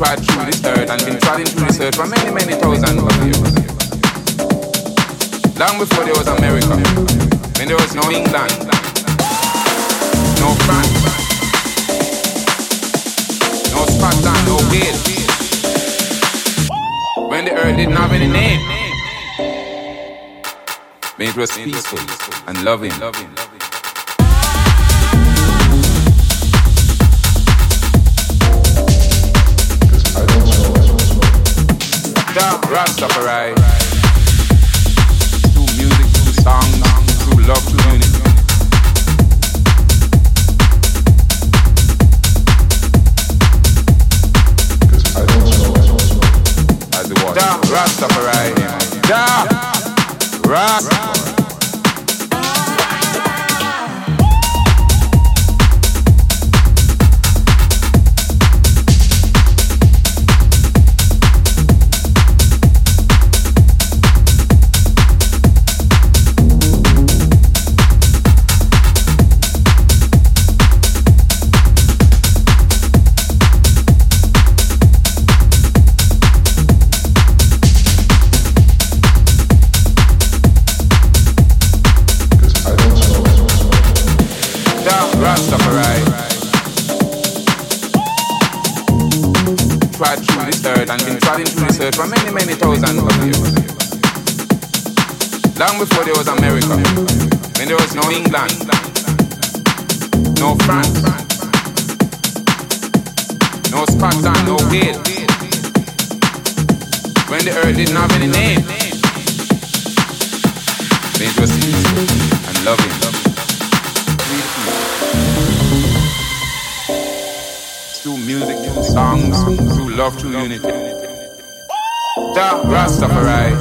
Trod through this earth and been trotting through this earth for many, many thousands of years. Long before there was America, when there was no England, no France, no Scotland, no Wales. When the earth didn't have any name. When it was peaceful and loving. Da Trod through this earth and been trotting through this earth for many, many thousands of years. Long before there was America, when there was no England, no France, no Scotland, no Wales. When the earth didn't have any name, it was peaceful and loving. through music, songs, through love, through unity. Da Rastafari.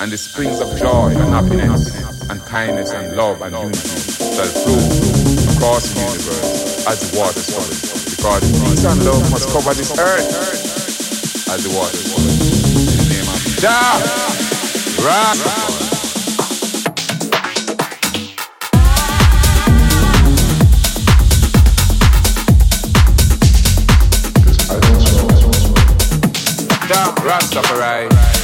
And the springs of joy and happiness and kindness and love and unity shall flow across the universe as the waters flow. Because peace and love must cover this earth as the waters flow. In the name of Rastafari. Da Rastafari.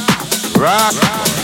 rock. rock.